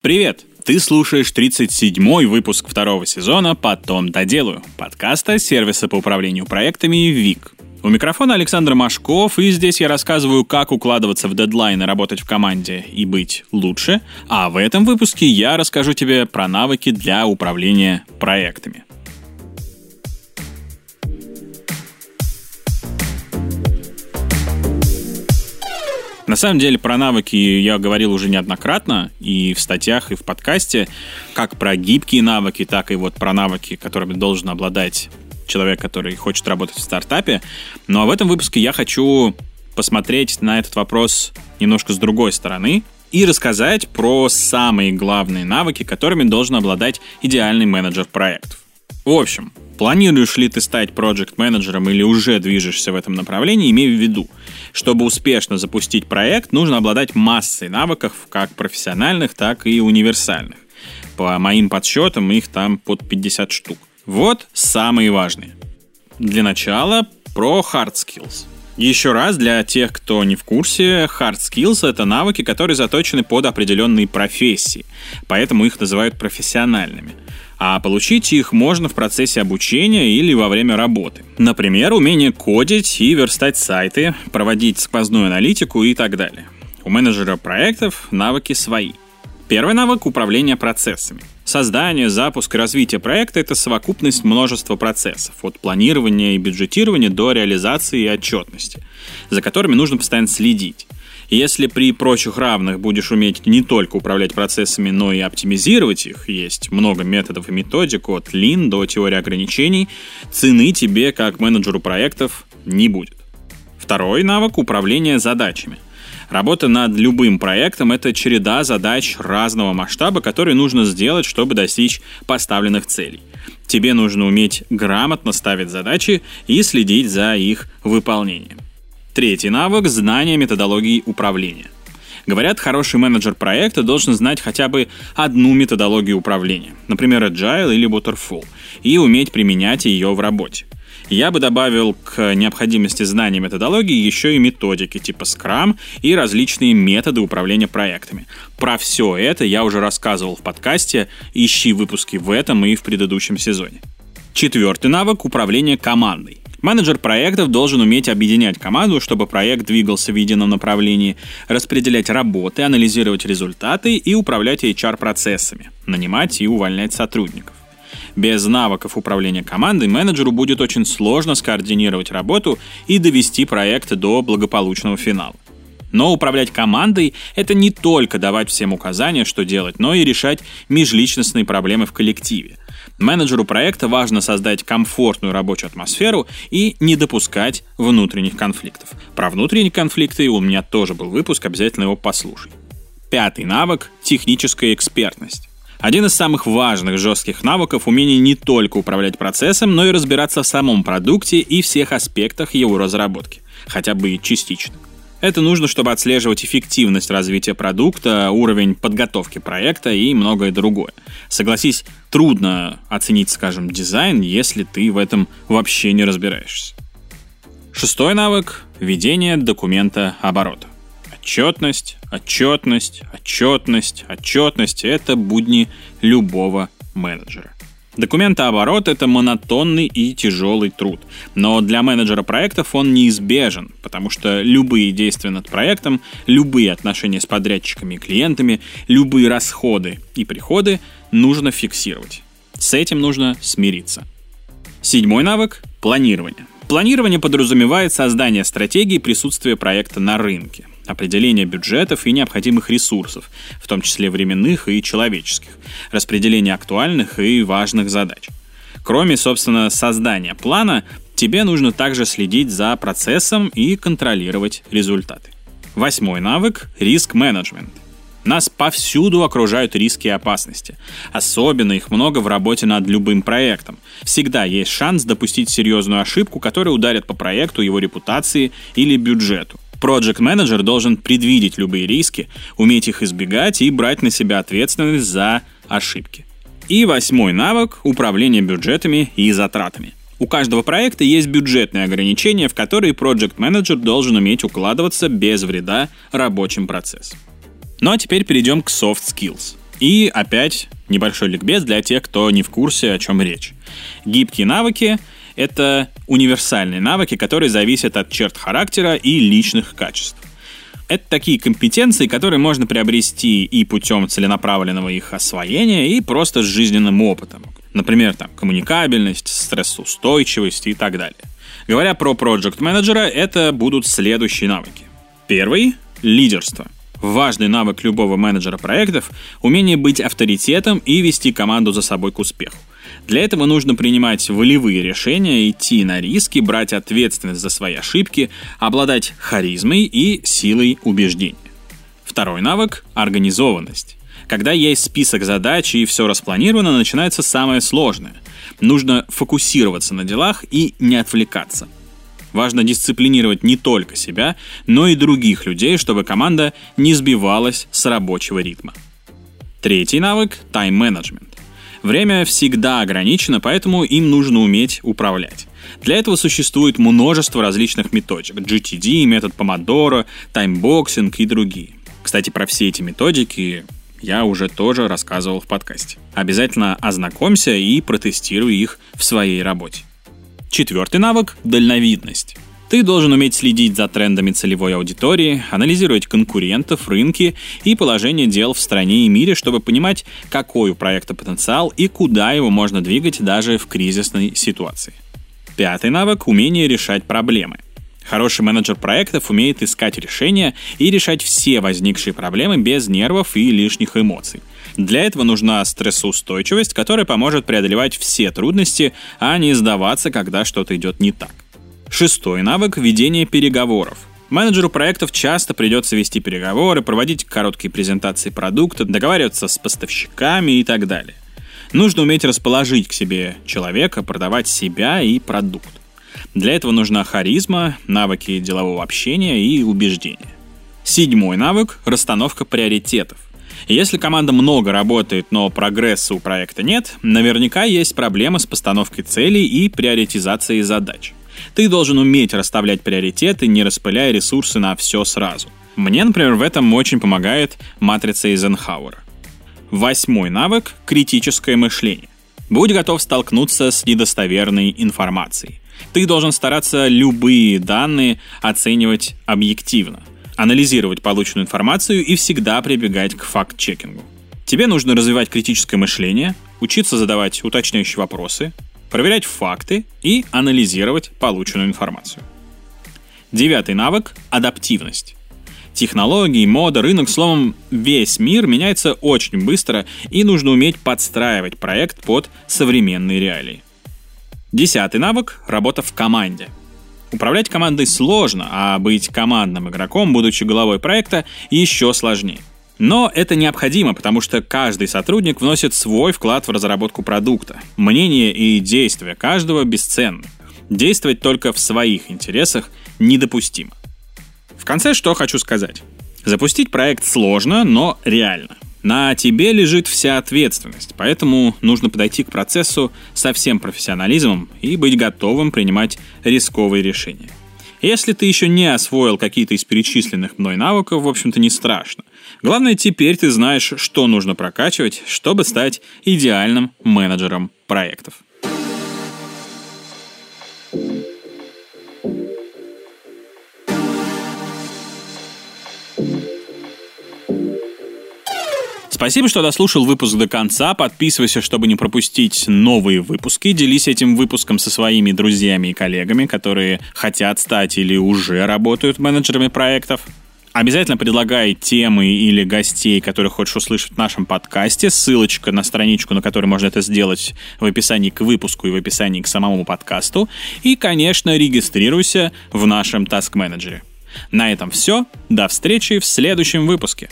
Привет! Ты слушаешь 37-й выпуск второго сезона «Потом доделаю» подкаста сервиса по управлению проектами ВИК. У микрофона Александр Машков, и здесь я рассказываю, как укладываться в дедлайны, работать в команде и быть лучше. А в этом выпуске я расскажу тебе про навыки для управления проектами. На самом деле про навыки я говорил уже неоднократно и в статьях, и в подкасте, как про гибкие навыки, так и вот про навыки, которыми должен обладать человек, который хочет работать в стартапе. Ну а в этом выпуске я хочу посмотреть на этот вопрос немножко с другой стороны и рассказать про самые главные навыки, которыми должен обладать идеальный менеджер проектов. В общем, Планируешь ли ты стать проект-менеджером или уже движешься в этом направлении, имей в виду, чтобы успешно запустить проект, нужно обладать массой навыков, как профессиональных, так и универсальных. По моим подсчетам, их там под 50 штук. Вот самые важные. Для начала про hard skills. Еще раз, для тех, кто не в курсе, hard skills — это навыки, которые заточены под определенные профессии, поэтому их называют профессиональными — а получить их можно в процессе обучения или во время работы. Например, умение кодить и верстать сайты, проводить сквозную аналитику и так далее. У менеджера проектов навыки свои. Первый навык — управление процессами. Создание, запуск и развитие проекта — это совокупность множества процессов, от планирования и бюджетирования до реализации и отчетности, за которыми нужно постоянно следить. Если при прочих равных будешь уметь не только управлять процессами, но и оптимизировать их, есть много методов и методик от Lean до теории ограничений, цены тебе как менеджеру проектов не будет. Второй навык — управление задачами. Работа над любым проектом — это череда задач разного масштаба, которые нужно сделать, чтобы достичь поставленных целей. Тебе нужно уметь грамотно ставить задачи и следить за их выполнением. Третий навык – знание методологии управления. Говорят, хороший менеджер проекта должен знать хотя бы одну методологию управления, например, Agile или Waterfall, и уметь применять ее в работе. Я бы добавил к необходимости знания методологии еще и методики типа Scrum и различные методы управления проектами. Про все это я уже рассказывал в подкасте, ищи выпуски в этом и в предыдущем сезоне. Четвертый навык – управление командой. Менеджер проектов должен уметь объединять команду, чтобы проект двигался в едином направлении, распределять работы, анализировать результаты и управлять HR-процессами, нанимать и увольнять сотрудников. Без навыков управления командой менеджеру будет очень сложно скоординировать работу и довести проект до благополучного финала. Но управлять командой — это не только давать всем указания, что делать, но и решать межличностные проблемы в коллективе — Менеджеру проекта важно создать комфортную рабочую атмосферу и не допускать внутренних конфликтов. Про внутренние конфликты у меня тоже был выпуск, обязательно его послушай. Пятый навык — техническая экспертность. Один из самых важных жестких навыков — умение не только управлять процессом, но и разбираться в самом продукте и всех аспектах его разработки, хотя бы и частично. Это нужно, чтобы отслеживать эффективность развития продукта, уровень подготовки проекта и многое другое. Согласись, трудно оценить, скажем, дизайн, если ты в этом вообще не разбираешься. Шестой навык — ведение документа оборота. Отчетность, отчетность, отчетность, отчетность — это будни любого менеджера. Документооборот — это монотонный и тяжелый труд. Но для менеджера проектов он неизбежен, потому что любые действия над проектом, любые отношения с подрядчиками и клиентами, любые расходы и приходы нужно фиксировать. С этим нужно смириться. Седьмой навык — планирование. Планирование подразумевает создание стратегии присутствия проекта на рынке определение бюджетов и необходимых ресурсов, в том числе временных и человеческих, распределение актуальных и важных задач. Кроме, собственно, создания плана, тебе нужно также следить за процессом и контролировать результаты. Восьмой навык — риск-менеджмент. Нас повсюду окружают риски и опасности. Особенно их много в работе над любым проектом. Всегда есть шанс допустить серьезную ошибку, которая ударит по проекту, его репутации или бюджету. Project менеджер должен предвидеть любые риски, уметь их избегать и брать на себя ответственность за ошибки. И восьмой навык — управление бюджетами и затратами. У каждого проекта есть бюджетные ограничения, в которые Project менеджер должен уметь укладываться без вреда рабочим процессом. Ну а теперь перейдем к soft skills. И опять небольшой ликбез для тех, кто не в курсе, о чем речь. Гибкие навыки — это универсальные навыки, которые зависят от черт характера и личных качеств. Это такие компетенции, которые можно приобрести и путем целенаправленного их освоения, и просто с жизненным опытом. Например, там, коммуникабельность, стрессоустойчивость и так далее. Говоря про проект менеджера это будут следующие навыки. Первый — лидерство. Важный навык любого менеджера проектов — умение быть авторитетом и вести команду за собой к успеху. Для этого нужно принимать волевые решения, идти на риски, брать ответственность за свои ошибки, обладать харизмой и силой убеждения. Второй навык — организованность. Когда есть список задач и все распланировано, начинается самое сложное. Нужно фокусироваться на делах и не отвлекаться. Важно дисциплинировать не только себя, но и других людей, чтобы команда не сбивалась с рабочего ритма. Третий навык — тайм-менеджмент. Время всегда ограничено, поэтому им нужно уметь управлять. Для этого существует множество различных методик. GTD, метод Помодоро, таймбоксинг и другие. Кстати, про все эти методики я уже тоже рассказывал в подкасте. Обязательно ознакомься и протестируй их в своей работе. Четвертый навык — дальновидность. Ты должен уметь следить за трендами целевой аудитории, анализировать конкурентов, рынки и положение дел в стране и мире, чтобы понимать, какой у проекта потенциал и куда его можно двигать даже в кризисной ситуации. Пятый навык — умение решать проблемы. Хороший менеджер проектов умеет искать решения и решать все возникшие проблемы без нервов и лишних эмоций. Для этого нужна стрессоустойчивость, которая поможет преодолевать все трудности, а не сдаваться, когда что-то идет не так. Шестой навык — ведение переговоров. Менеджеру проектов часто придется вести переговоры, проводить короткие презентации продукта, договариваться с поставщиками и так далее. Нужно уметь расположить к себе человека, продавать себя и продукт. Для этого нужна харизма, навыки делового общения и убеждения. Седьмой навык — расстановка приоритетов. Если команда много работает, но прогресса у проекта нет, наверняка есть проблемы с постановкой целей и приоритизацией задач. Ты должен уметь расставлять приоритеты, не распыляя ресурсы на все сразу. Мне, например, в этом очень помогает матрица Эйзенхауэра. Восьмой навык — критическое мышление. Будь готов столкнуться с недостоверной информацией. Ты должен стараться любые данные оценивать объективно, анализировать полученную информацию и всегда прибегать к факт-чекингу. Тебе нужно развивать критическое мышление, учиться задавать уточняющие вопросы, проверять факты и анализировать полученную информацию. Девятый навык — адаптивность. Технологии, мода, рынок, словом, весь мир меняется очень быстро, и нужно уметь подстраивать проект под современные реалии. Десятый навык — работа в команде. Управлять командой сложно, а быть командным игроком, будучи головой проекта, еще сложнее. Но это необходимо, потому что каждый сотрудник вносит свой вклад в разработку продукта. Мнение и действия каждого бесценны. Действовать только в своих интересах недопустимо. В конце что хочу сказать. Запустить проект сложно, но реально. На тебе лежит вся ответственность, поэтому нужно подойти к процессу со всем профессионализмом и быть готовым принимать рисковые решения. Если ты еще не освоил какие-то из перечисленных мной навыков, в общем-то не страшно. Главное, теперь ты знаешь, что нужно прокачивать, чтобы стать идеальным менеджером проектов. Спасибо, что дослушал выпуск до конца. Подписывайся, чтобы не пропустить новые выпуски. Делись этим выпуском со своими друзьями и коллегами, которые хотят стать или уже работают менеджерами проектов. Обязательно предлагай темы или гостей, которых хочешь услышать в нашем подкасте. Ссылочка на страничку, на которой можно это сделать в описании к выпуску и в описании к самому подкасту. И, конечно, регистрируйся в нашем Task Manager. На этом все. До встречи в следующем выпуске.